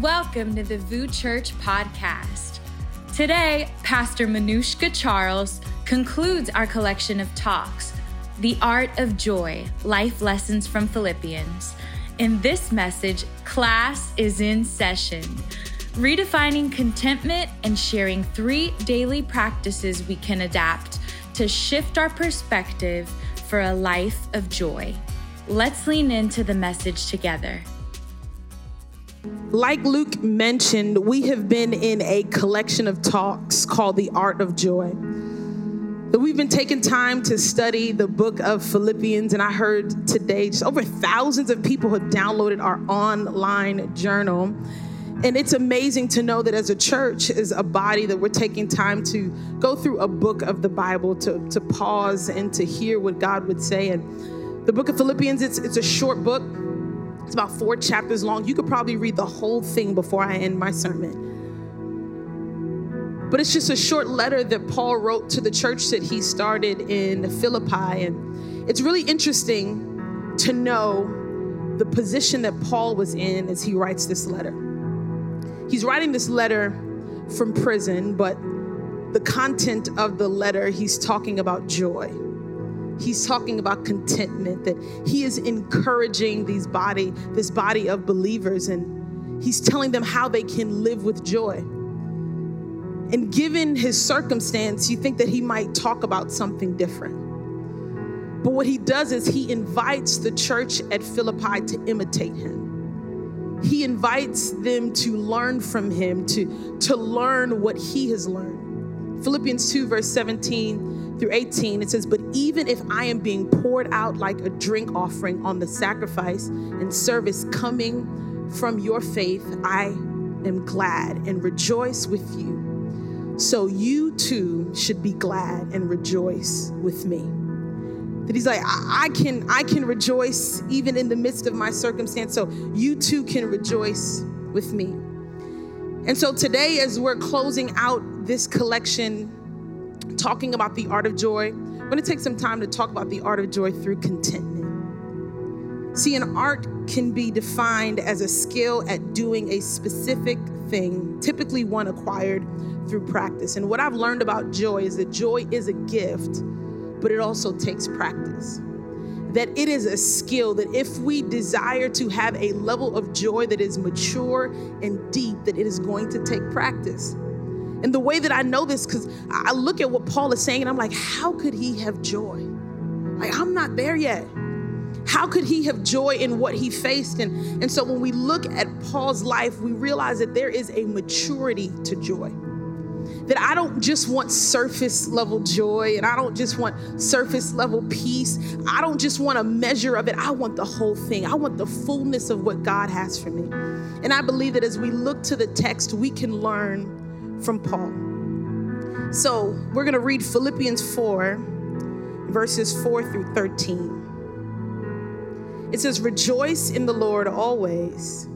Welcome to the VOUS Church podcast. Today, Pastor Manushka Charles concludes our collection of talks, The Art of Joy Life Lessons from Philippians. In this message, class is in session, redefining contentment and sharing three daily practices we can adapt to shift our perspective for a life of joy. Let's lean into the message together. Like Luke mentioned, we have been in a collection of talks called The Art of Joy. That we've been taking time to study the book of Philippians, and I heard today just over thousands of people have downloaded our online journal. And it's amazing to know that as a church, as a body, that we're taking time to go through a book of the Bible, to, to pause and to hear what God would say. And the book of Philippians, it's, it's a short book it's about four chapters long. You could probably read the whole thing before I end my sermon. But it's just a short letter that Paul wrote to the church that he started in Philippi. And it's really interesting to know the position that Paul was in as he writes this letter. He's writing this letter from prison, but the content of the letter, he's talking about joy he's talking about contentment that he is encouraging these body this body of believers and he's telling them how they can live with joy. And given his circumstance you think that he might talk about something different. But what he does is he invites the church at philippi to imitate him. He invites them to learn from him to to learn what he has learned. Philippians 2 verse 17 through 18, it says, But even if I am being poured out like a drink offering on the sacrifice and service coming from your faith, I am glad and rejoice with you. So you too should be glad and rejoice with me. That he's like, I, can, I can rejoice even in the midst of my circumstance. So you too can rejoice with me. And so today, as we're closing out this collection talking about the art of joy, I'm going to take some time to talk about the art of joy through contentment. See, an art can be defined as a skill at doing a specific thing, typically one acquired through practice. And what I've learned about joy is that joy is a gift, but it also takes practice. That it is a skill that if we desire to have a level of joy that is mature and deep, that it is going to take practice. And the way that I know this, because I look at what Paul is saying and I'm like, how could he have joy? Like, I'm not there yet. How could he have joy in what he faced? And, and so when we look at Paul's life, we realize that there is a maturity to joy. That I don't just want surface level joy and I don't just want surface level peace. I don't just want a measure of it. I want the whole thing. I want the fullness of what God has for me. And I believe that as we look to the text, we can learn from Paul. So we're going to read Philippians 4, verses 4 through 13. It says, Rejoice in the Lord always.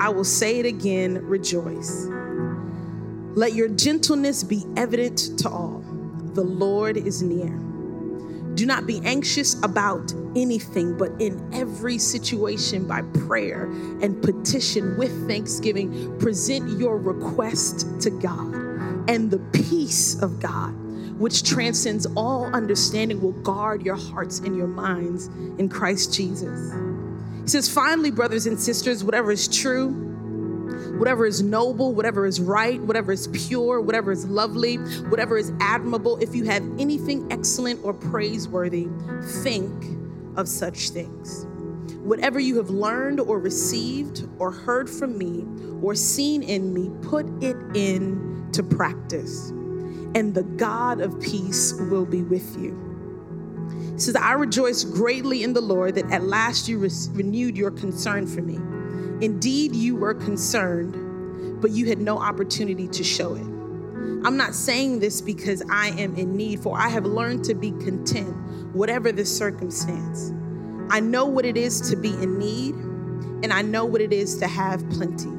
I will say it again, rejoice. Let your gentleness be evident to all. The Lord is near. Do not be anxious about anything, but in every situation, by prayer and petition with thanksgiving, present your request to God. And the peace of God, which transcends all understanding, will guard your hearts and your minds in Christ Jesus. He says, finally, brothers and sisters, whatever is true, whatever is noble, whatever is right, whatever is pure, whatever is lovely, whatever is admirable, if you have anything excellent or praiseworthy, think of such things. Whatever you have learned or received or heard from me or seen in me, put it into practice, and the God of peace will be with you. He says, I rejoice greatly in the Lord that at last you re- renewed your concern for me. Indeed, you were concerned, but you had no opportunity to show it. I'm not saying this because I am in need, for I have learned to be content, whatever the circumstance. I know what it is to be in need, and I know what it is to have plenty.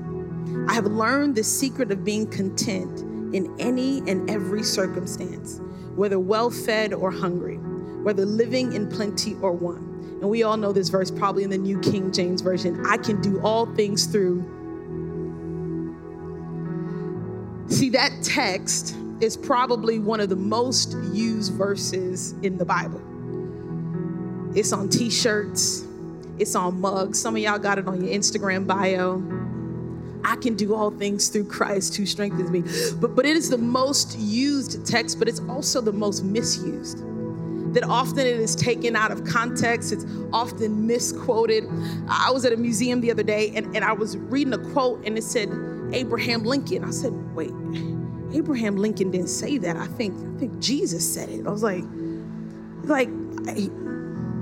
I have learned the secret of being content in any and every circumstance, whether well fed or hungry, whether living in plenty or want. And we all know this verse probably in the New King James Version I can do all things through See, that text is probably one of the most used verses in the Bible. It's on t shirts, it's on mugs. Some of y'all got it on your Instagram bio. I can do all things through Christ who strengthens me. But, but it is the most used text, but it's also the most misused. That often it is taken out of context, it's often misquoted. I was at a museum the other day and, and I was reading a quote and it said, Abraham Lincoln. I said, wait, Abraham Lincoln didn't say that. I think I think Jesus said it. I was like, like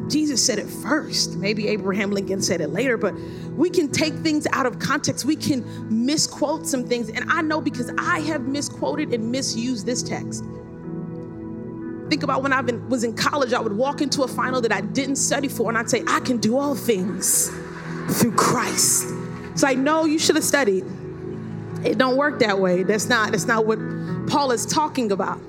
Jesus said it first. Maybe Abraham Lincoln said it later, but we can take things out of context. We can misquote some things. And I know because I have misquoted and misused this text. Think about when I was in college, I would walk into a final that I didn't study for, and I'd say, I can do all things through Christ. It's like, no, you should have studied. It don't work that way. That's not, that's not what Paul is talking about.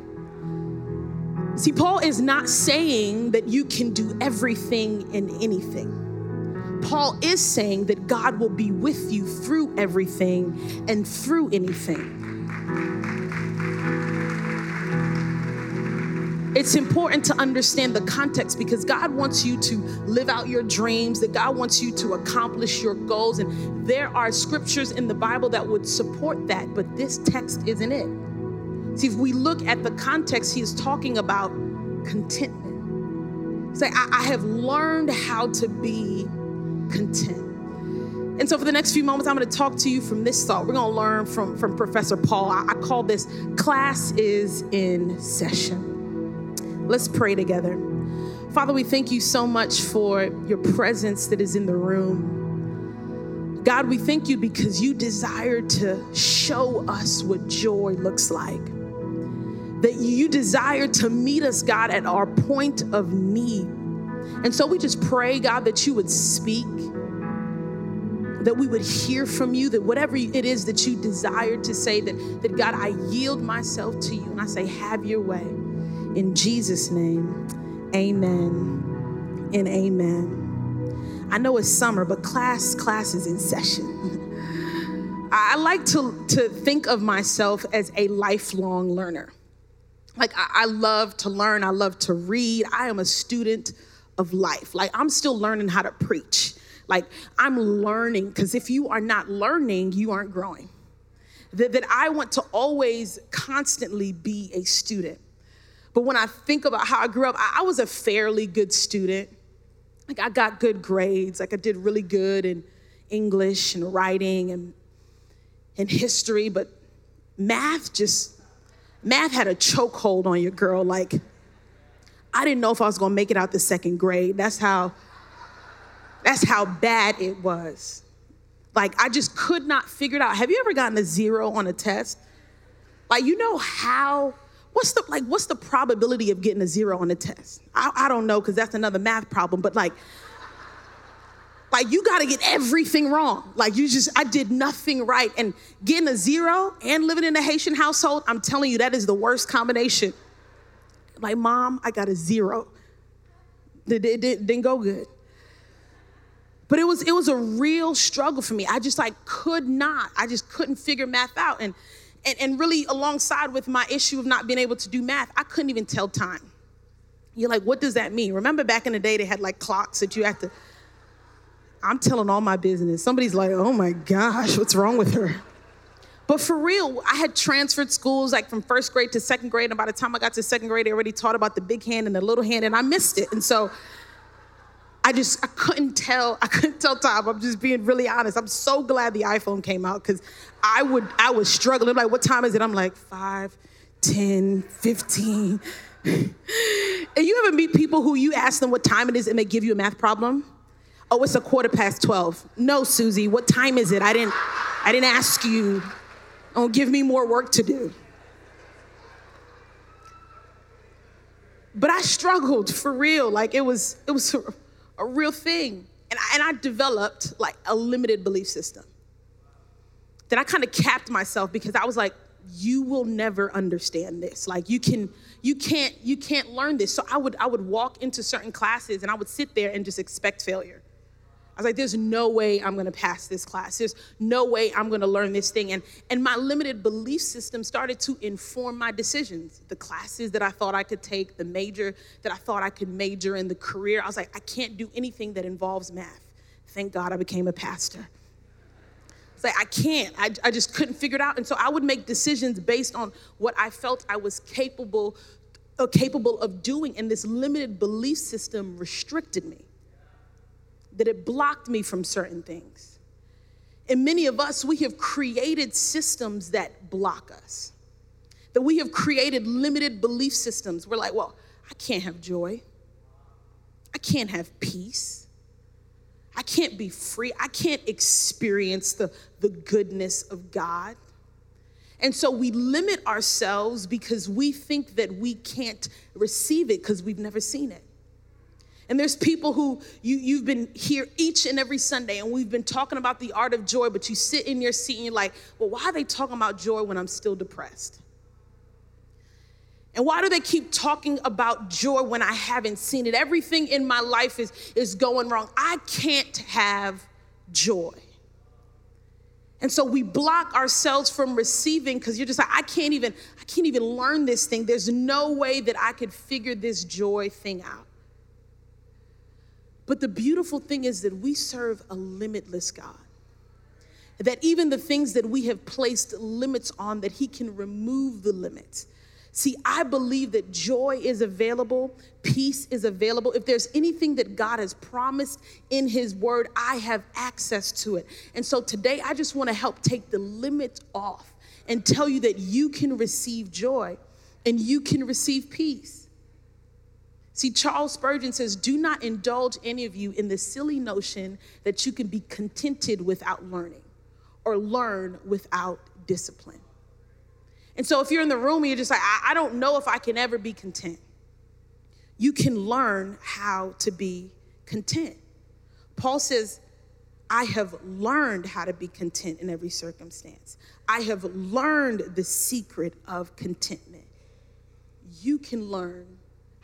See, Paul is not saying that you can do everything and anything. Paul is saying that God will be with you through everything and through anything. It's important to understand the context because God wants you to live out your dreams, that God wants you to accomplish your goals. And there are scriptures in the Bible that would support that, but this text isn't it. See, if we look at the context, he is talking about contentment. Say, I, I have learned how to be content. And so, for the next few moments, I'm going to talk to you from this thought. We're going to learn from, from Professor Paul. I, I call this Class is in Session. Let's pray together. Father, we thank you so much for your presence that is in the room. God, we thank you because you desire to show us what joy looks like. That you desire to meet us, God, at our point of need. And so we just pray, God, that you would speak, that we would hear from you, that whatever it is that you desire to say, that, that God, I yield myself to you and I say, have your way. In Jesus' name, amen and amen. I know it's summer, but class class is in session. I like to, to think of myself as a lifelong learner. Like, I, I love to learn, I love to read. I am a student of life. Like, I'm still learning how to preach. Like, I'm learning, because if you are not learning, you aren't growing. That, that I want to always constantly be a student. But when I think about how I grew up, I, was a fairly good student. Like I got good grades, like I did really good in English and writing and, and history, but math just, math had a chokehold on your girl. Like I didn't know if I was gonna make it out the second grade. That's how, that's how bad it was. Like I just could not figure it out. Have you ever gotten a zero on a test? Like you know how what's the like what's the probability of getting a zero on the test? I, I don't know because that's another math problem but like like you got to get everything wrong. Like you just i did nothing right and getting a zero and living in a haitian household i'm telling you that is the worst combination. Like mom i got a zero. It, it, it didn't go good. But it was it was a real struggle for me. I just like could not i just couldn't figure math out and and, and really alongside with my issue of not being able to do math, I couldn't even tell time. You're like, what does that mean? Remember back in the day, they had like clocks that you had to. I'm telling all my business. Somebody's like, oh my gosh, what's wrong with her? But for real, I had transferred schools like from first grade to second grade. And by the time I got to second grade, they already taught about the big hand and the little hand, and I missed it. And so I just I couldn't tell I couldn't tell time. I'm just being really honest. I'm so glad the iPhone came out because I would I was struggling. Like, what time is it? I'm like five, 10, 15. and you ever meet people who you ask them what time it is and they give you a math problem? Oh, it's a quarter past 12. No, Susie, what time is it? I didn't I didn't ask you. Don't give me more work to do. But I struggled for real. Like it was it was a real thing. And I, and I developed like a limited belief system. That I kind of capped myself because I was like, you will never understand this. Like you can, you can't, you can't learn this. So I would, I would walk into certain classes and I would sit there and just expect failure. Was like, there's no way I'm gonna pass this class. There's no way I'm gonna learn this thing. And, and my limited belief system started to inform my decisions. The classes that I thought I could take, the major that I thought I could major in, the career. I was like, I can't do anything that involves math. Thank God I became a pastor. It's like, I can't. I, I just couldn't figure it out. And so I would make decisions based on what I felt I was capable, uh, capable of doing. And this limited belief system restricted me, that it blocked me from certain things. And many of us, we have created systems that block us, that we have created limited belief systems. We're like, well, I can't have joy, I can't have peace. I can't be free. I can't experience the, the goodness of God. And so we limit ourselves because we think that we can't receive it because we've never seen it. And there's people who you, you've been here each and every Sunday, and we've been talking about the art of joy, but you sit in your seat and you're like, well, why are they talking about joy when I'm still depressed? And why do they keep talking about joy when I haven't seen it? Everything in my life is, is going wrong. I can't have joy. And so we block ourselves from receiving because you're just like, I can't even, I can't even learn this thing. There's no way that I could figure this joy thing out. But the beautiful thing is that we serve a limitless God. That even the things that we have placed limits on, that He can remove the limits See, I believe that joy is available, peace is available. If there's anything that God has promised in His Word, I have access to it. And so today, I just want to help take the limits off and tell you that you can receive joy and you can receive peace. See, Charles Spurgeon says, Do not indulge any of you in the silly notion that you can be contented without learning or learn without discipline. And so if you're in the room and you're just like, I, I don't know if I can ever be content, you can learn how to be content. Paul says, I have learned how to be content in every circumstance. I have learned the secret of contentment. You can learn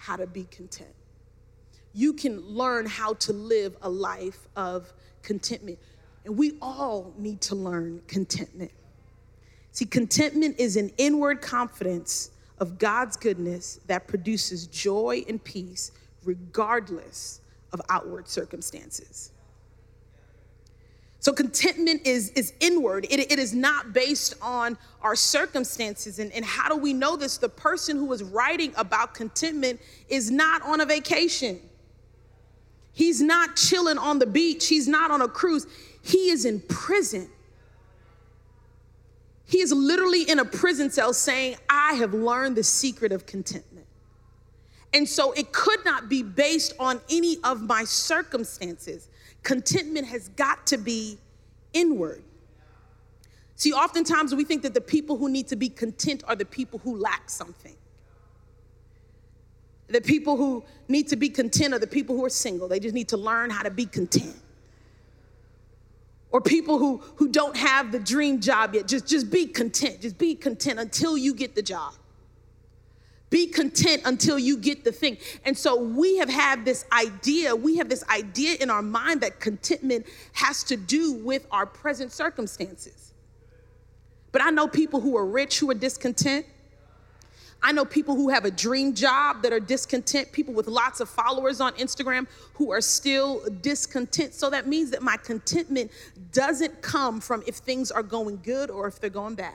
how to be content. You can learn how to live a life of contentment. And we all need to learn contentment. See, contentment is an inward confidence of God's goodness that produces joy and peace regardless of outward circumstances. So contentment is, is inward. It, it is not based on our circumstances. And, and how do we know this? The person who is writing about contentment is not on a vacation. He's not chilling on the beach. He's not on a cruise. He is in prison. He is literally in a prison cell saying, I have learned the secret of contentment. And so it could not be based on any of my circumstances. Contentment has got to be inward. See, oftentimes we think that the people who need to be content are the people who lack something. The people who need to be content are the people who are single. They just need to learn how to be content or people who, who don't have the dream job yet. Just, just be content. Just be content until you get the job. Be content until you get the thing. And so we have had this idea, we have this idea in our mind that contentment has to do with our present circumstances. But I know people who are rich who are discontent. I know people who have a dream job that are discontent, people with lots of followers on Instagram who are still discontent. So that means that my contentment doesn't come from if things are going good or if they're going bad.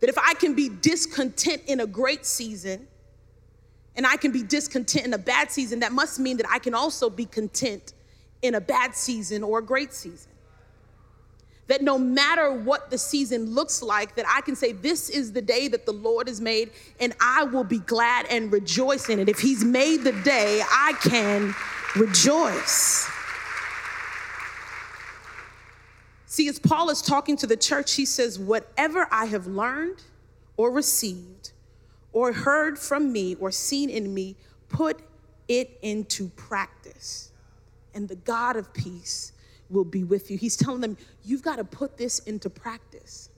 That if I can be discontent in a great season and I can be discontent in a bad season, that must mean that I can also be content in a bad season or a great season that no matter what the season looks like, that I can say, This is the day that the Lord has made, and I will be glad and rejoice in it. If He's made the day, I can rejoice. See, as Paul is talking to the church, he says, Whatever I have learned or received or heard from me or seen in me, put it into practice. And the God of peace will be with you. He's telling them, you've got to put this into practice.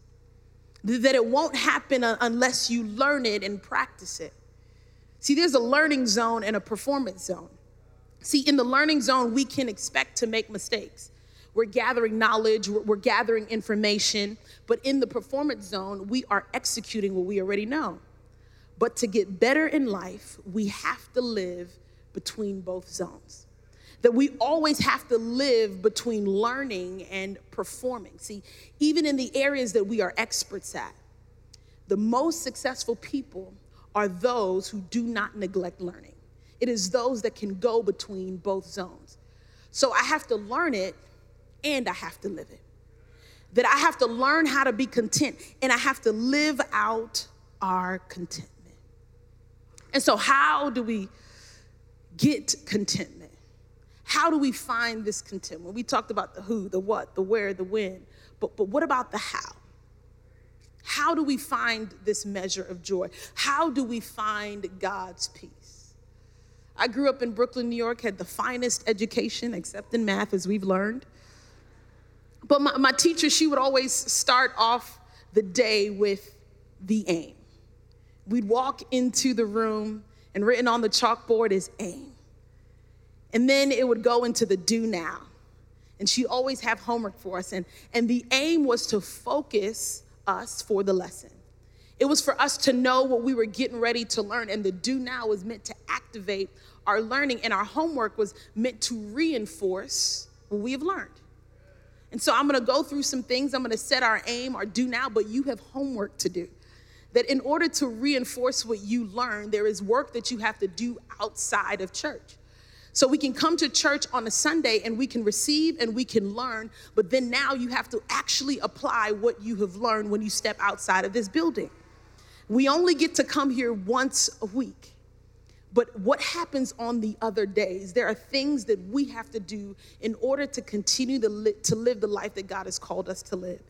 That it won't happen unless you learn it and practice it. See, there's a learning zone and a performance zone. See, in the learning zone, we can expect to make mistakes. We're gathering knowledge, we're gathering information, but in the performance zone, we are executing what we already know. But to get better in life, we have to live between both zones. That we always have to live between learning and performing. See, even in the areas that we are experts at, the most successful people are those who do not neglect learning. It is those that can go between both zones. So I have to learn it and I have to live it. That I have to learn how to be content and I have to live out our contentment. And so, how do we get contentment? How do we find this contentment? We talked about the who, the what, the where, the when, but, but what about the how? How do we find this measure of joy? How do we find God's peace? I grew up in Brooklyn, New York, had the finest education, except in math, as we've learned. But my, my teacher, she would always start off the day with the aim. We'd walk into the room, and written on the chalkboard is aim. And then it would go into the do now. And she'd always have homework for us. And, and the aim was to focus us for the lesson. It was for us to know what we were getting ready to learn. And the do now was meant to activate our learning, and our homework was meant to reinforce what we have learned. And so I'm gonna go through some things. I'm gonna set our aim, our do now, but you have homework to do. That in order to reinforce what you learn, there is work that you have to do outside of church. So we can come to church on a Sunday and we can receive and we can learn, but then now you have to actually apply what you have learned when you step outside of this building. We only get to come here once a week. But what happens on the other days? There are things that we have to do in order to continue to, li- to live the life that God has called us to live.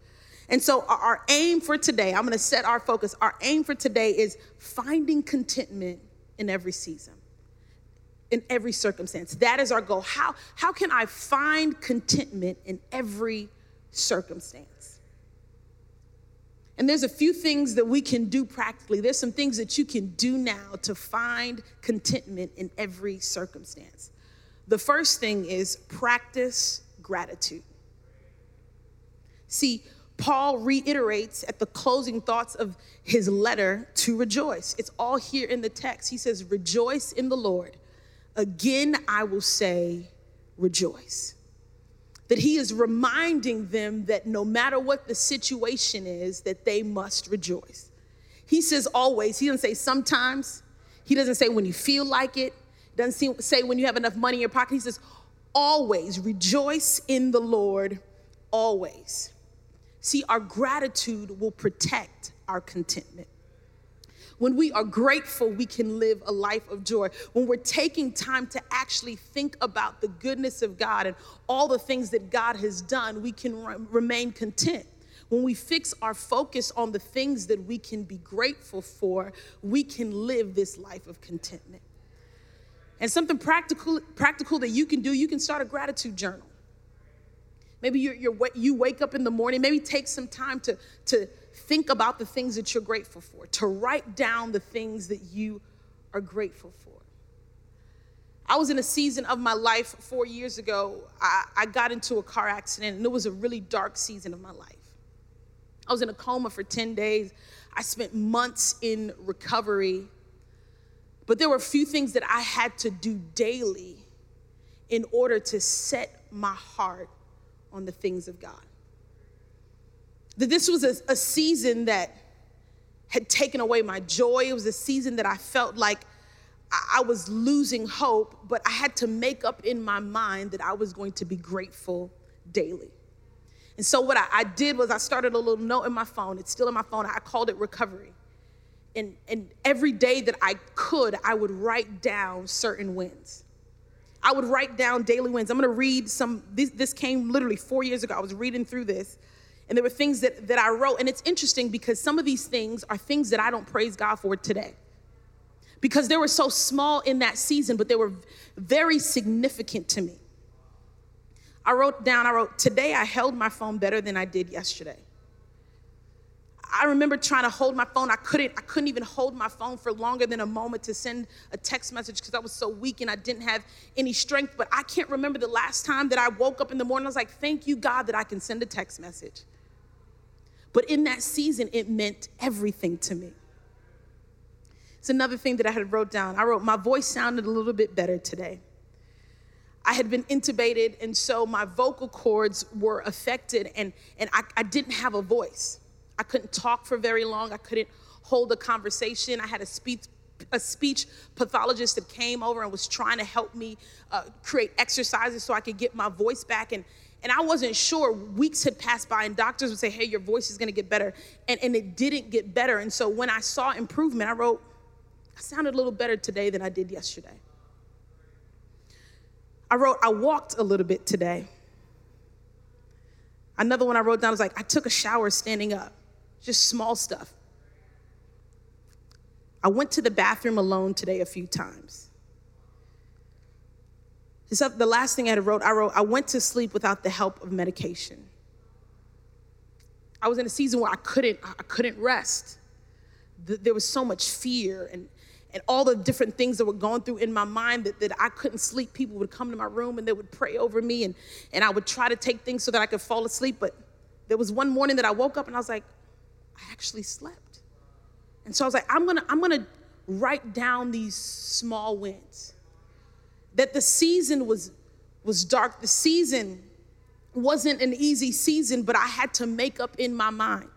And so, our, aim for today, I'm gonna set our focus. Our aim for today is finding contentment in every season, in every circumstance. That is our goal. How, how can I find contentment in every circumstance? And there's a few things that we can do practically. There's some things that you can do now to find contentment in every circumstance. The first thing is practice gratitude. See, Paul reiterates at the closing thoughts of his letter to rejoice. It's all here in the text. He says, Rejoice in the Lord. Again, I will say, Rejoice that he is reminding them that no matter what the situation is that they must rejoice. He says always he doesn't say sometimes. He doesn't say when you feel like it. Doesn't say when you have enough money in your pocket. He says always rejoice in the lord always. See our gratitude will protect our contentment when we are grateful, we can live a life of joy. When we're taking time to actually think about the goodness of God and all the things that God has done, we can re- remain content. When we fix our focus on the things that we can be grateful for, we can live this life of contentment. And something practical, practical that you can do, you can start a gratitude journal. Maybe you're, you're, you wake up in the morning, maybe take some time to, to think about the things that you're grateful for, to write down the things that you are grateful for. I was in a season of my life four years ago. I, I, got into a car accident, and it was a really dark season of my life. I was in a coma for 10 days. I spent months in recovery. But there were a few things that I had to do daily in order to set my heart on the things of God that this was a, a season that had taken away my joy. It was a season that I felt like I was losing hope, but I had to make up in my mind that I was going to be grateful daily. And so, what I, I, did was I started a little note in my phone. It's still in my phone. I called it recovery. And, and every day that I could, I would write down certain wins. I would write down daily wins. I'm gonna read some, this, this came literally four years ago. I was reading through this. And there were things that, that I wrote. And it's interesting because some of these things are things that I don't praise God for today. Because they were so small in that season, but they were very significant to me. I wrote down, I wrote, today I held my phone better than I did yesterday. I remember trying to hold my phone. I couldn't, I couldn't even hold my phone for longer than a moment to send a text message because I was so weak and I didn't have any strength. But I can't remember the last time that I woke up in the morning. I was like, thank you, God, that I can send a text message. But in that season, it meant everything to me. It's another thing that I had wrote down. I wrote, my voice sounded a little bit better today. I had been intubated, and so my vocal cords were affected, and, and I, I didn't have a voice. I couldn't talk for very long. I couldn't hold a conversation. I had a speech a speech pathologist that came over and was trying to help me uh, create exercises so I could get my voice back. And, and I wasn't sure. Weeks had passed by, and doctors would say, Hey, your voice is gonna get better. And, and it didn't get better. And so when I saw improvement, I wrote, I sounded a little better today than I did yesterday. I wrote, I walked a little bit today. Another one I wrote down was like, I took a shower standing up just small stuff. I went to the bathroom alone today a few times. The last thing I wrote, I wrote, I went to sleep without the help of medication. I was in a season where I couldn't, I couldn't rest. There was so much fear and, and all the different things that were going through in my mind that, that I couldn't sleep. People would come to my room and they would pray over me, and, and I would try to take things so that I could fall asleep. But there was one morning that I woke up and I was like, I actually slept. And so I was like, I'm gonna, I'm gonna write down these small wins. That the season was was dark. The season wasn't an easy season, but I had to make up in my mind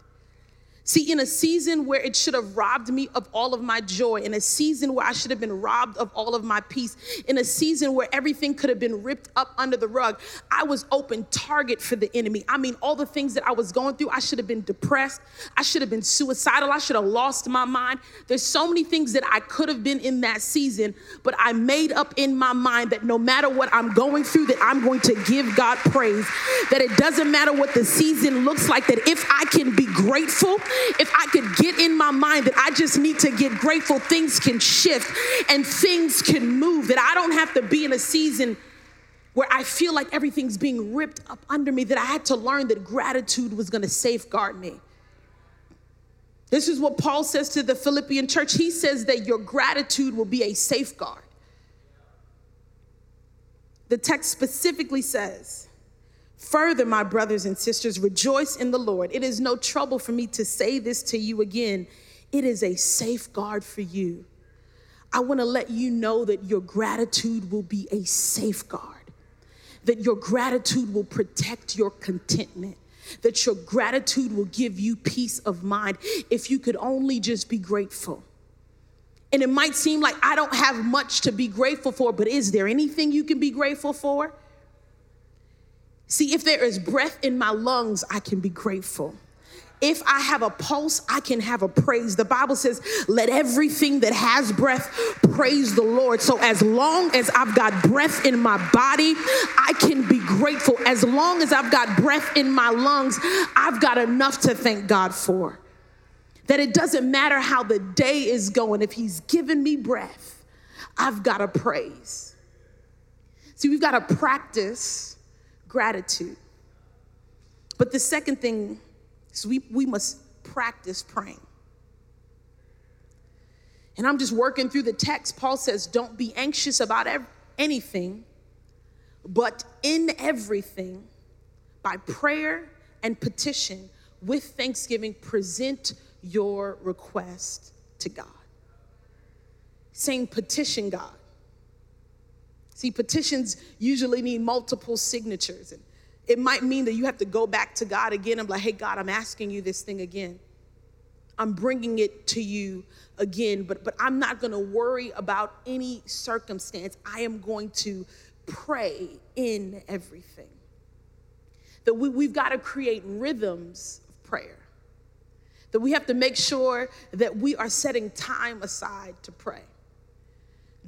See, in a season where it should have robbed me of all of my joy, in a season where I should have been robbed of all of my peace, in a season where everything could have been ripped up under the rug, I was open target for the enemy. I mean, all the things that I was going through, I should have been depressed. I should have been suicidal. I should have lost my mind. There's so many things that I could have been in that season, but I made up in my mind that no matter what I'm going through, that I'm going to give God praise. That it doesn't matter what the season looks like, that if I can be grateful, if I could get in my mind that I just need to get grateful, things can shift and things can move, that I don't have to be in a season where I feel like everything's being ripped up under me, that I had to learn that gratitude was gonna safeguard me. This is what Paul says to the Philippian church. He says that your gratitude will be a safeguard. The text specifically says, Further, my brothers and sisters, rejoice in the Lord. It is no trouble for me to say this to you again. It is a safeguard for you. I want to let you know that your gratitude will be a safeguard, that your gratitude will protect your contentment, that your gratitude will give you peace of mind if you could only just be grateful. And it might seem like I don't have much to be grateful for, but is there anything you can be grateful for? See, if there is breath in my lungs, I can be grateful. If I have a pulse, I can have a praise. The Bible says, let everything that has breath praise the Lord. So, as long as I've got breath in my body, I can be grateful. As long as I've got breath in my lungs, I've got enough to thank God for. That it doesn't matter how the day is going, if He's given me breath, I've got to praise. See, we've got to practice gratitude. But the second thing is we, we must practice praying. And I'm just working through the text. Paul says, Don't be anxious about ev- anything, but in everything, by prayer and petition, with thanksgiving, present your request to God. Saying, petition God. See, petitions usually need multiple signatures. And it might mean that you have to go back to God again and be like, hey, God, I'm asking you this thing again. I'm bringing it to you again, but, but I'm not going to worry about any circumstance. I am going to pray in everything. That we, we've got to create rhythms of prayer. That we have to make sure that we are setting time aside to pray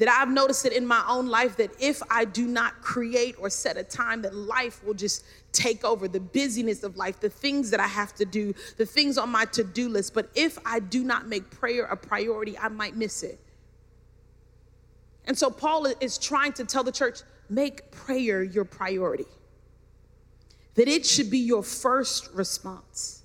that I've noticed it in my own life that if I do not create or set a time, that life will just take over the busyness of life, the things that I have to do, the things on my to do list. But if I do not make prayer a priority, I might miss it. And so Paul is trying to tell the church make prayer your priority, that it should be your first response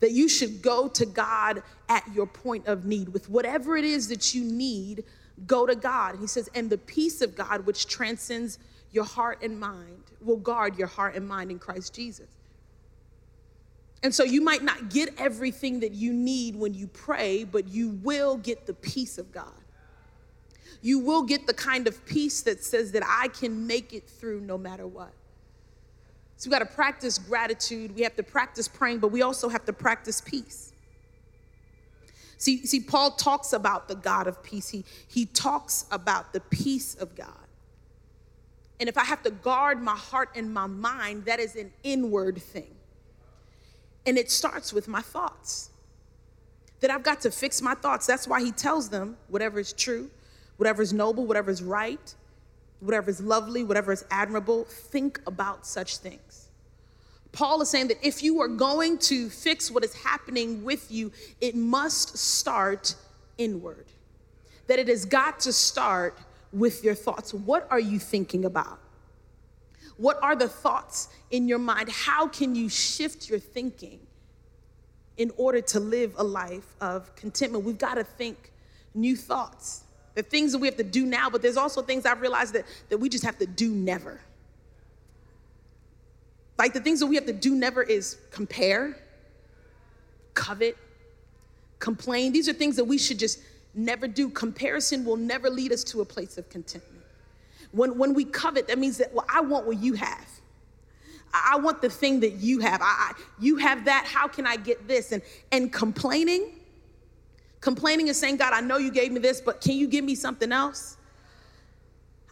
that you should go to God at your point of need. With whatever it is that you need, go to God. He says, and the peace of God, which transcends your heart and mind, will guard your heart and mind in Christ Jesus. And so you might not get everything that you need when you pray, but you will get the peace of God. You will get the kind of peace that says that I can make it through no matter what. So we got to practice gratitude. We have to practice praying, but we also have to practice peace. See, see, Paul talks about the God of peace. He, he talks about the peace of God. And if I have to guard my heart and my mind, that is an inward thing. And it starts with my thoughts. That I've got to fix my thoughts. That's why he tells them whatever is true, whatever is noble, whatever is right, whatever is lovely, whatever is admirable, think about such things. Paul is saying that if you are going to fix what is happening with you, it must start inward. That it has got to start with your thoughts. What are you thinking about? What are the thoughts in your mind? How can you shift your thinking in order to live a life of contentment? We've got to think new thoughts. The things that we have to do now, but there's also things I've realized that, that we just have to do never. Like the things that we have to do never is compare, covet, complain. These are things that we should just never do. Comparison will never lead us to a place of contentment. When, when we covet, that means that, well, I want what you have. I want the thing that you have. I, I, you have that. How can I get this? And, and complaining Complaining is saying, God, I know you gave me this, but can you give me something else?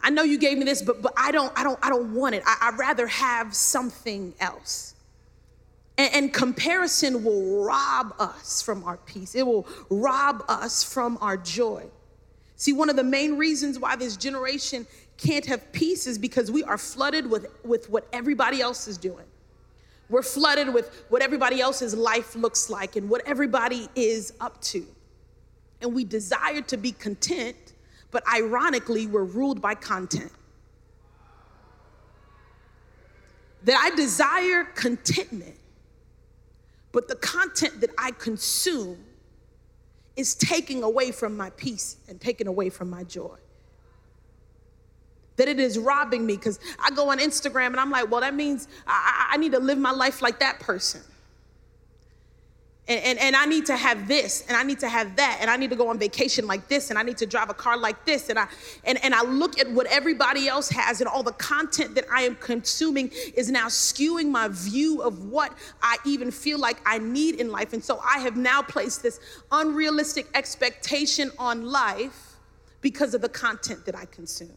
I know you gave me this, but, but I don't, I don't, I don't want it. I, would rather have something else. And, and comparison will rob us from our peace. It will rob us from our joy. See, one of the main reasons why this generation can't have peace is because we are flooded with, with what everybody else is doing. We're flooded with what everybody else's life looks like and what everybody is up to and we desire to be content, but ironically, we're ruled by content. That I desire contentment, but the content that I consume is taking away from my peace and taking away from my joy. That it is robbing me because I go on Instagram and I'm like, well, that means I, I need to live my life like that person and, and, and I need to have this, and I need to have that, and I need to go on vacation like this, and I need to drive a car like this. And I and, and I look at what everybody else has, and all the content that I am consuming is now skewing my view of what I even feel like I need in life. And so I have now placed this unrealistic expectation on life because of the content that I consume.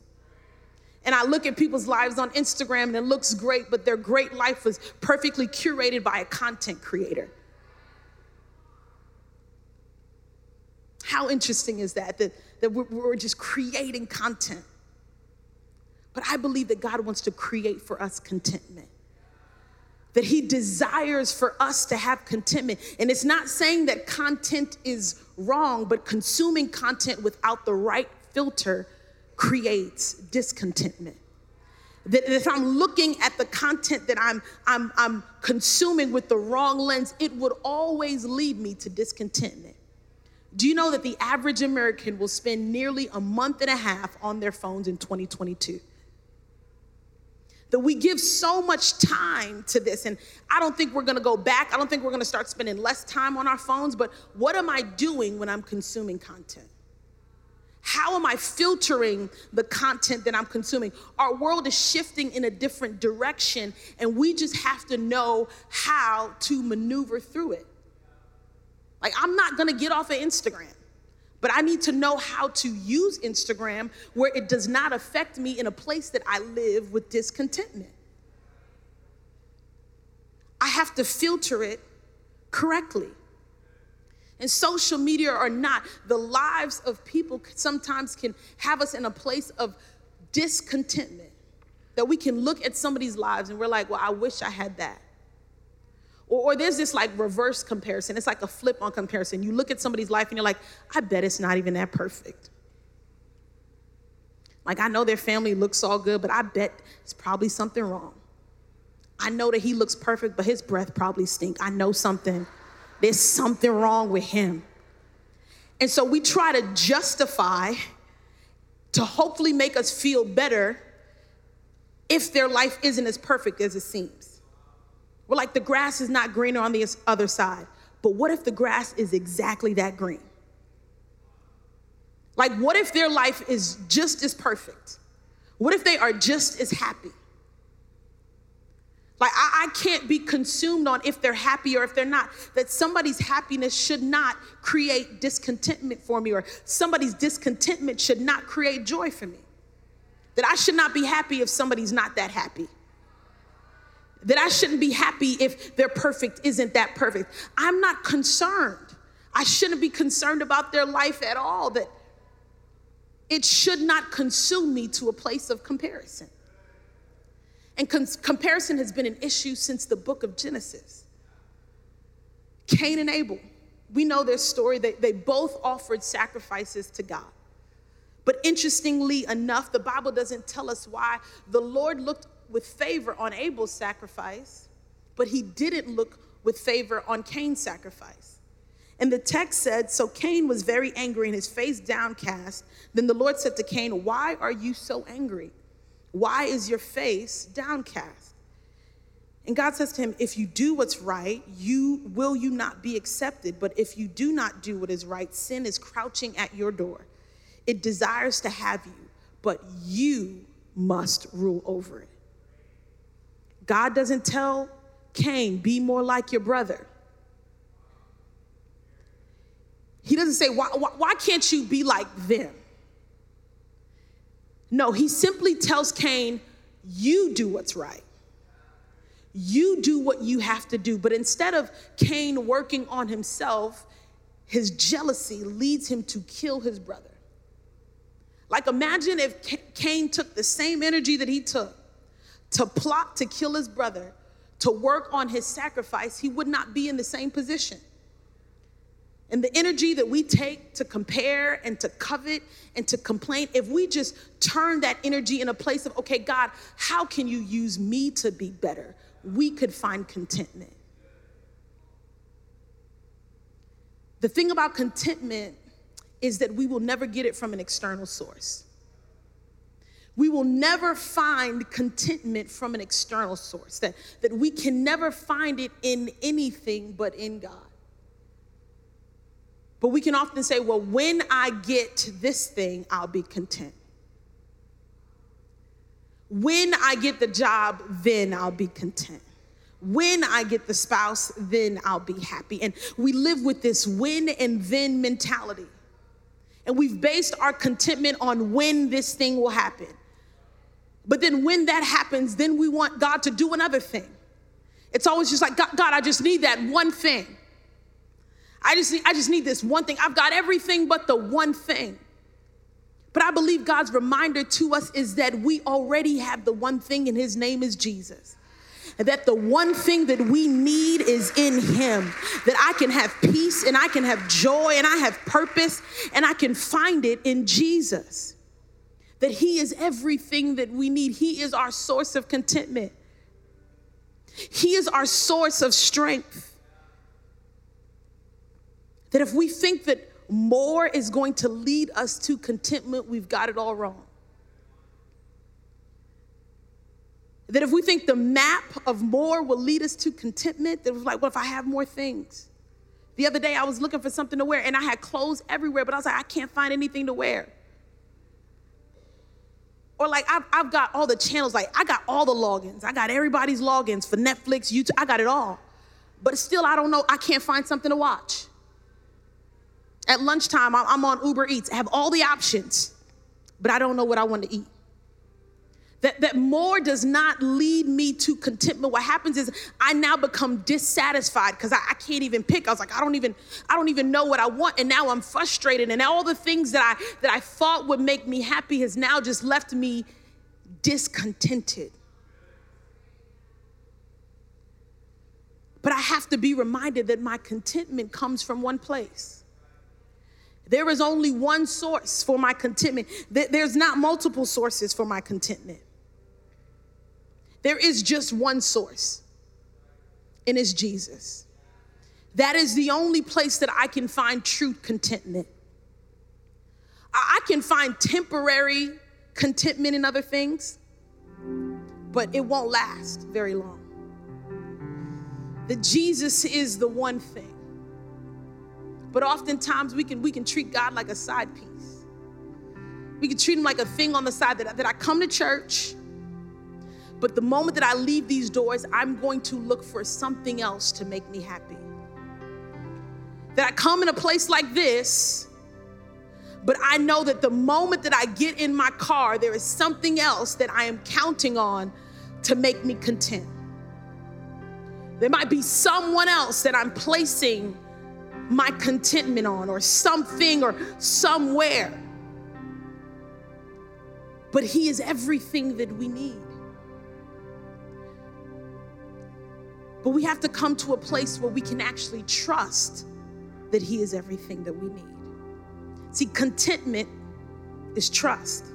And I look at people's lives on Instagram and it looks great, but their great life was perfectly curated by a content creator. How interesting is that? That, that we're, we're just creating content. But I believe that God wants to create for us contentment that he desires for us to have contentment. And it's not saying that content is wrong, but consuming content without the right filter creates discontentment. That if I'm looking at the content that I'm, I'm, I'm consuming with the wrong lens, it would always lead me to discontentment. Do you know that the average American will spend nearly a month and a half on their phones in 2022? That we give so much time to this, and I don't think we're gonna go back. I don't think we're gonna start spending less time on our phones, but what am I doing when I'm consuming content? How am I filtering the content that I'm consuming? Our world is shifting in a different direction, and we just have to know how to maneuver through it. Like, I'm not gonna get off of Instagram, but I need to know how to use Instagram where it does not affect me in a place that I live with discontentment. I have to filter it correctly. And social media or not, the lives of people sometimes can have us in a place of discontentment. That we can look at somebody's lives and we're like, well, I wish I had that. Or, or, there's this like reverse comparison. It's like a flip on comparison. You look at somebody's life and you're like, I bet it's not even that perfect. Like, I know their family looks all good, but I bet it's probably something wrong. I know that he looks perfect, but his breath probably stink. I know something there's something wrong with him. And so we try to justify to hopefully make us feel better if their life isn't as perfect as it seems. We're like, the grass is not greener on the other side. But what if the grass is exactly that green? Like, what if their life is just as perfect? What if they are just as happy? Like, I, I, can't be consumed on if they're happy or if they're not. That somebody's happiness should not create discontentment for me, or somebody's discontentment should not create joy for me. That I should not be happy if somebody's not that happy. That I shouldn't be happy if their perfect isn't that perfect. I'm not concerned. I shouldn't be concerned about their life at all. That it should not consume me to a place of comparison. And comparison has been an issue since the book of Genesis. Cain and Abel, we know their story. They, they both offered sacrifices to God. But interestingly enough, the Bible doesn't tell us why the Lord looked with favor on Abel's sacrifice, but he didn't look with favor on Cain's sacrifice. And the text said, So Cain was very angry and his face downcast. Then the Lord said to Cain, Why are you so angry? Why is your face downcast? And God says to him, If you do what's right, you will you not be accepted. But if you do not do what is right, sin is crouching at your door. It desires to have you, but you must rule over it. God doesn't tell Cain, be more like your brother. He doesn't say, why, why, why can't you be like them? No, he simply tells Cain, You do what's right. You do what you have to do. But instead of Cain working on himself, his jealousy leads him to kill his brother. Like, imagine if Cain took the same energy that he took to plot to kill his brother, to work on his sacrifice, he would not be in the same position. And the energy that we take to compare and to covet and to complain, if we just turn that energy in a place of, okay, God, how can you use me to be better? We could find contentment. The thing about contentment is that we will never get it from an external source. We will never find contentment from an external source, that, that we can never find it in anything but in God. But we can often say, well, when I get this thing, I'll be content. When I get the job, then I'll be content. When I get the spouse, then I'll be happy. And we live with this when and then mentality. And we've based our contentment on when this thing will happen. But then when that happens, then we want God to do another thing. It's always just like, God, God I just need that one thing. I just need, I just need this one thing. I've got everything but the one thing. But I believe God's reminder to us is that we already have the one thing, and his name is Jesus. And that the one thing that we need is in him. That I can have peace and I can have joy and I have purpose and I can find it in Jesus. That he is everything that we need. He is our source of contentment, he is our source of strength. That if we think that more is going to lead us to contentment, we've got it all wrong. That if we think the map of more will lead us to contentment, that was like, what if I have more things? The other day I was looking for something to wear and I had clothes everywhere, but I was like, I can't find anything to wear. Or like I've, I've got all the channels, like I got all the logins. I got everybody's logins for Netflix, YouTube, I got it all. But still, I don't know, I can't find something to watch. At lunchtime, I'm on Uber Eats. I have all the options, but I don't know what I want to eat. That, that more does not lead me to contentment. What happens is I now become dissatisfied because I, I, can't even pick. I was like, I don't even, I don't even know what I want. And now I'm frustrated. And all the things that I that I thought would make me happy has now just left me discontented. But I have to be reminded that my contentment comes from one place. There is only one source for my contentment. There's not multiple sources for my contentment. There is just one source, and it's Jesus. That is the only place that I can find true contentment. I can find temporary contentment in other things, but it won't last very long. That Jesus is the one thing. But oftentimes we can we can treat God like a side piece. We can treat him like a thing on the side that, that I come to church, but the moment that I leave these doors, I'm going to look for something else to make me happy. That I come in a place like this, but I know that the moment that I get in my car, there is something else that I am counting on to make me content. There might be someone else that I'm placing my contentment on, or something, or somewhere. But He is everything that we need. But we have to come to a place where we can actually trust that He is everything that we need. See, contentment is trust.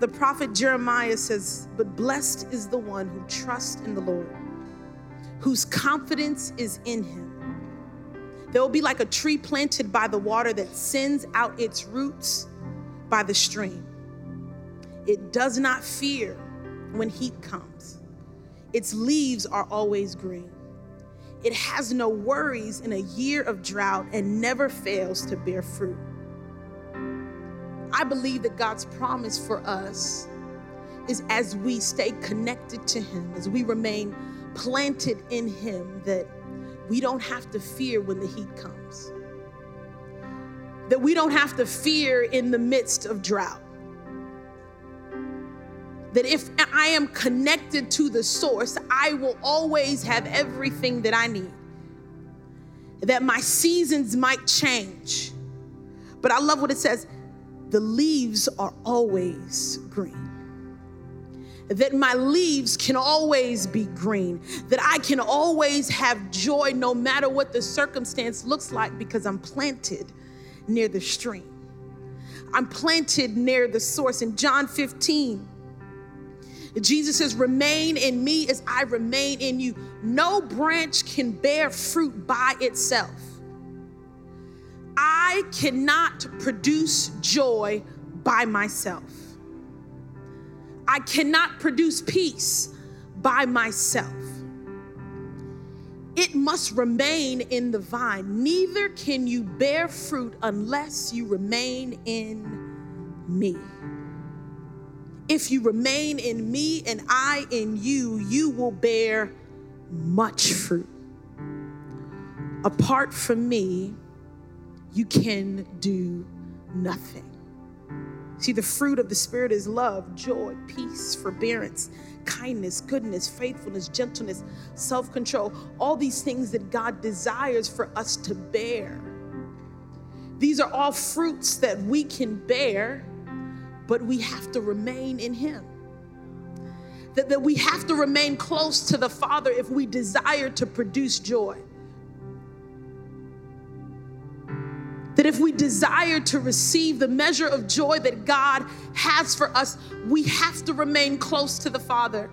The prophet Jeremiah says, But blessed is the one who trusts in the Lord, whose confidence is in Him. There will be like a tree planted by the water that sends out its roots by the stream. It does not fear when heat comes. Its leaves are always green. It has no worries in a year of drought and never fails to bear fruit. I believe that God's promise for us is as we stay connected to Him, as we remain planted in Him, that we don't have to fear when the heat comes. That we don't have to fear in the midst of drought that if I am connected to the source, I will always have everything that I need. That my seasons might change. But I love what it says the leaves are always green. That my leaves can always be green. That I can always have joy no matter what the circumstance looks like because I'm planted near the stream. I'm planted near the source. In John 15, Jesus says, Remain in me as I remain in you. No branch can bear fruit by itself. I cannot produce joy by myself. I cannot produce peace by myself. It must remain in the vine. Neither can you bear fruit unless you remain in me. If you remain in me and I in you, you will bear much fruit. Apart from me, you can do nothing. See, the fruit of the Spirit is love, joy, peace, forbearance, kindness, goodness, faithfulness, gentleness, self control. All these things that God desires for us to bear. These are all fruits that we can bear but we have to remain in Him. That, that we have to remain close to the Father if we desire to produce joy. That if we desire to receive the measure of joy that God has for us, we have to remain close to the Father.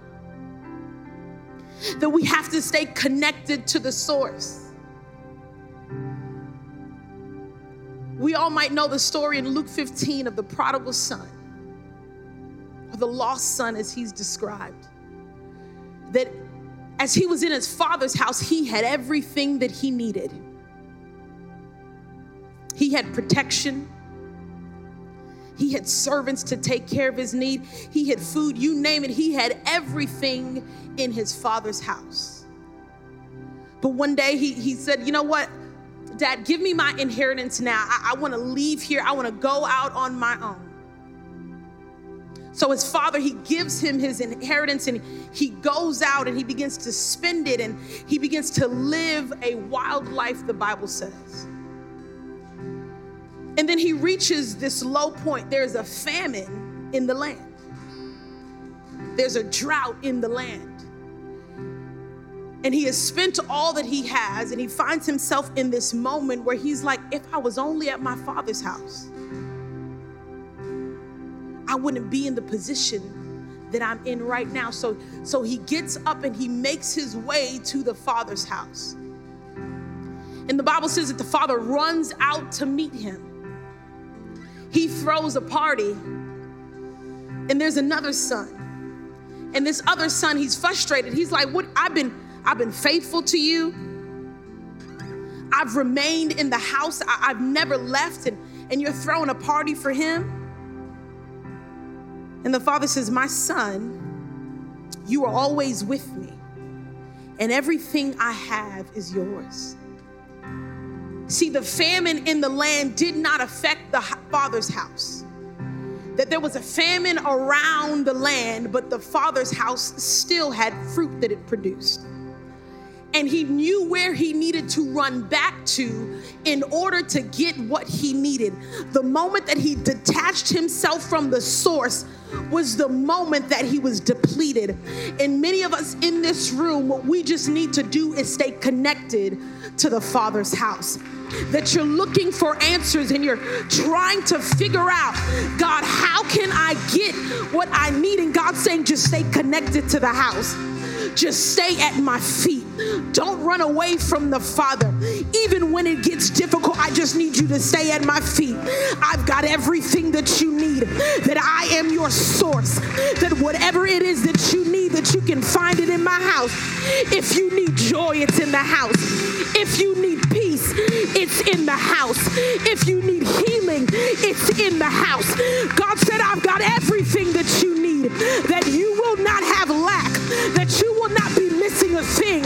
That we have to stay connected to the source. We all might know the story in Luke 15 of the prodigal son the lost son as he's described. That as he was in his father's house, he had everything that he needed. He had protection. He had servants to take care of his need. He had food, you name it. He had everything in his father's house. But one day he, he said, You know what, Dad, give me my inheritance now. I, I want to leave here. I want to go out on my own. So his father, he gives him his inheritance and he goes out and he begins to spend it and he begins to live a wild life, the Bible says. And then he reaches this low point. There's a famine in the land, there's a drought in the land. And he has spent all that he has, and he finds himself in this moment where he's like, if I was only at my father's house. I wouldn't be in the position that I'm in right now. So, so he gets up and he makes his way to the father's house. And the Bible says that the father runs out to meet him. He throws a party, and there's another son. And this other son, he's frustrated. He's like, What? I've been, I've been faithful to you. I've remained in the house. I, have never left, and, and you're throwing a party for him. And the father says, My son, you are always with me, and everything I have is yours. See, the famine in the land did not affect the father's house. That there was a famine around the land, but the father's house still had fruit that it produced. And he knew where he needed to run back to in order to get what he needed. The moment that he detached himself from the source was the moment that he was depleted. And many of us in this room, what we just need to do is stay connected to the Father's house that you're looking for answers and you're trying to figure out, God, how can I get what I need? And God's saying, just stay connected to the house. Just stay at my feet. Don't run away from the Father. Even when it gets difficult, I just need you to stay at my feet. I've got everything that you need, that I am your source, that whatever it is that you need, that you can find it in my house. If you need joy, it's in the house. If you need peace, it's in the house. If you need healing, it's in the house. God said, I've got everything that you need, that you will not have lack, that you will not be missing a thing,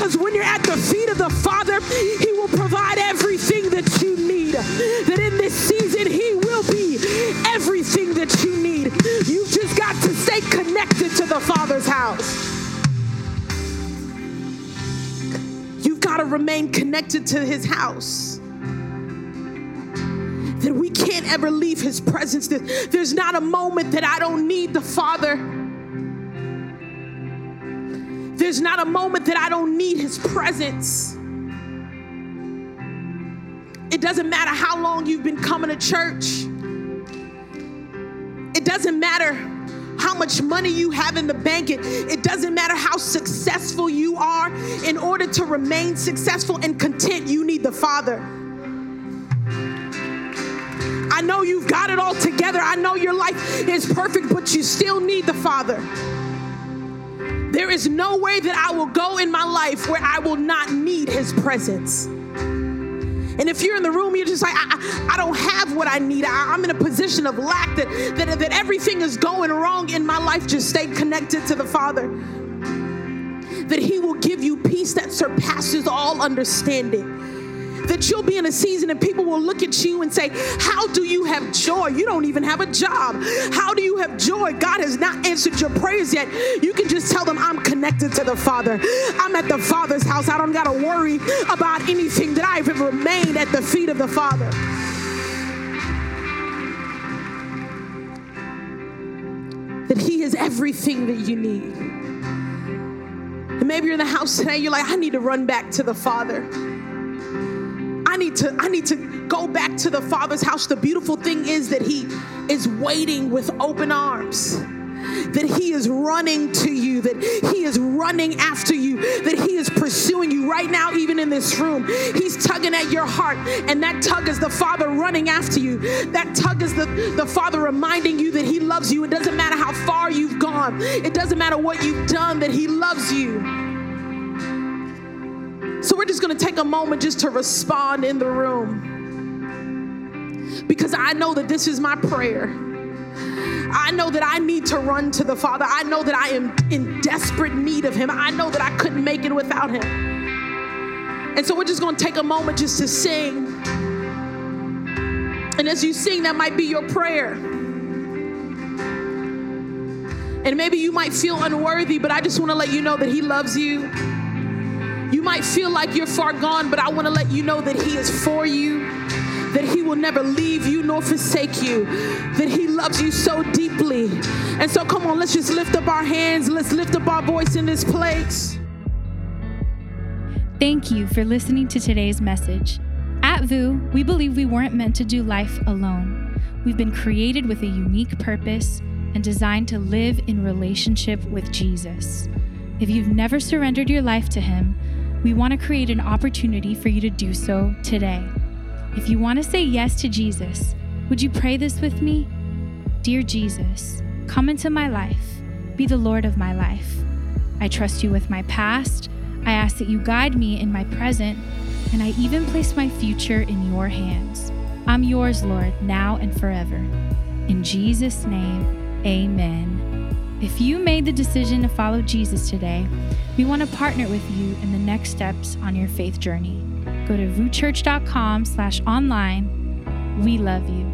because when you're at the feet of the Father, He will provide everything that you need. That in this season, He will be everything that you need. You've just got to stay connected to the Father's house. You've got to remain connected to his house. That we can't ever leave his presence. There's not a moment that I don't need the Father. There's not a moment that I don't need his presence. It doesn't matter how long you've been coming to church. It doesn't matter how much money you have in the bank. It, it doesn't matter how successful you are. In order to remain successful and content, you need the Father. I know you've got it all together. I know your life is perfect, but you still need the Father. There is no way that I will go in my life where I will not need His presence. And if you're in the room, you're just like, I, I, don't have what I need. I, am in a position of lack that, that, that everything is going wrong in my life. Just stay connected to the Father. That He will give you peace that surpasses all understanding that you'll be in a season and people will look at you and say, How do you have joy? You don't even have a job. How do you have joy? God has not answered your prayers yet. You can just tell them, I'm connected to the Father. I'm at the Father's house. I don't got to worry about anything that I've ever remained at the feet of the Father. That He is everything that you need. And maybe you're in the house today, you're like, I need to run back to the Father. I need to I need to go back to the Father's house. The beautiful thing is that he is waiting with open arms. That he is running to you, that he is running after you, that he is pursuing you right now, even in this room. He's tugging at your heart, and that tug is the Father running after you. That tug is the, the Father reminding you that he loves you. It doesn't matter how far you've gone, it doesn't matter what you've done, that he loves you. So we're just going to take a moment just to respond in the room. Because I know that this is my prayer. I know that I need to run to the Father. I know that I am in desperate need of Him. I know that I couldn't make it without Him. And so we're just going to take a moment just to sing. And as you sing, that might be your prayer. And maybe you might feel unworthy, but I just want to let you know that He loves you. You might feel like you're far gone, but I want to let you know that He is for you, that He will never leave you nor forsake you, that He loves you so deeply. And so, come on, let's just lift up our hands, let's lift up our voice in this place. Thank you for listening to today's message. At VOUS, we believe we weren't meant to do life alone. We've been created with a unique purpose and designed to live in relationship with Jesus. If you've never surrendered your life to Him, We want to create an opportunity for you to do so today. If you want to say yes to Jesus, would you pray this with me? Dear Jesus, come into my life, be the Lord of my life. I trust you with my past. I ask that you guide me in my present, and I even place my future in your hands. I'm yours, Lord, now and forever. In Jesus' name, amen. If you made the decision to follow Jesus today, we want to partner with you in the next steps on your faith journey. Go to vouschurch.com slash online. We love you.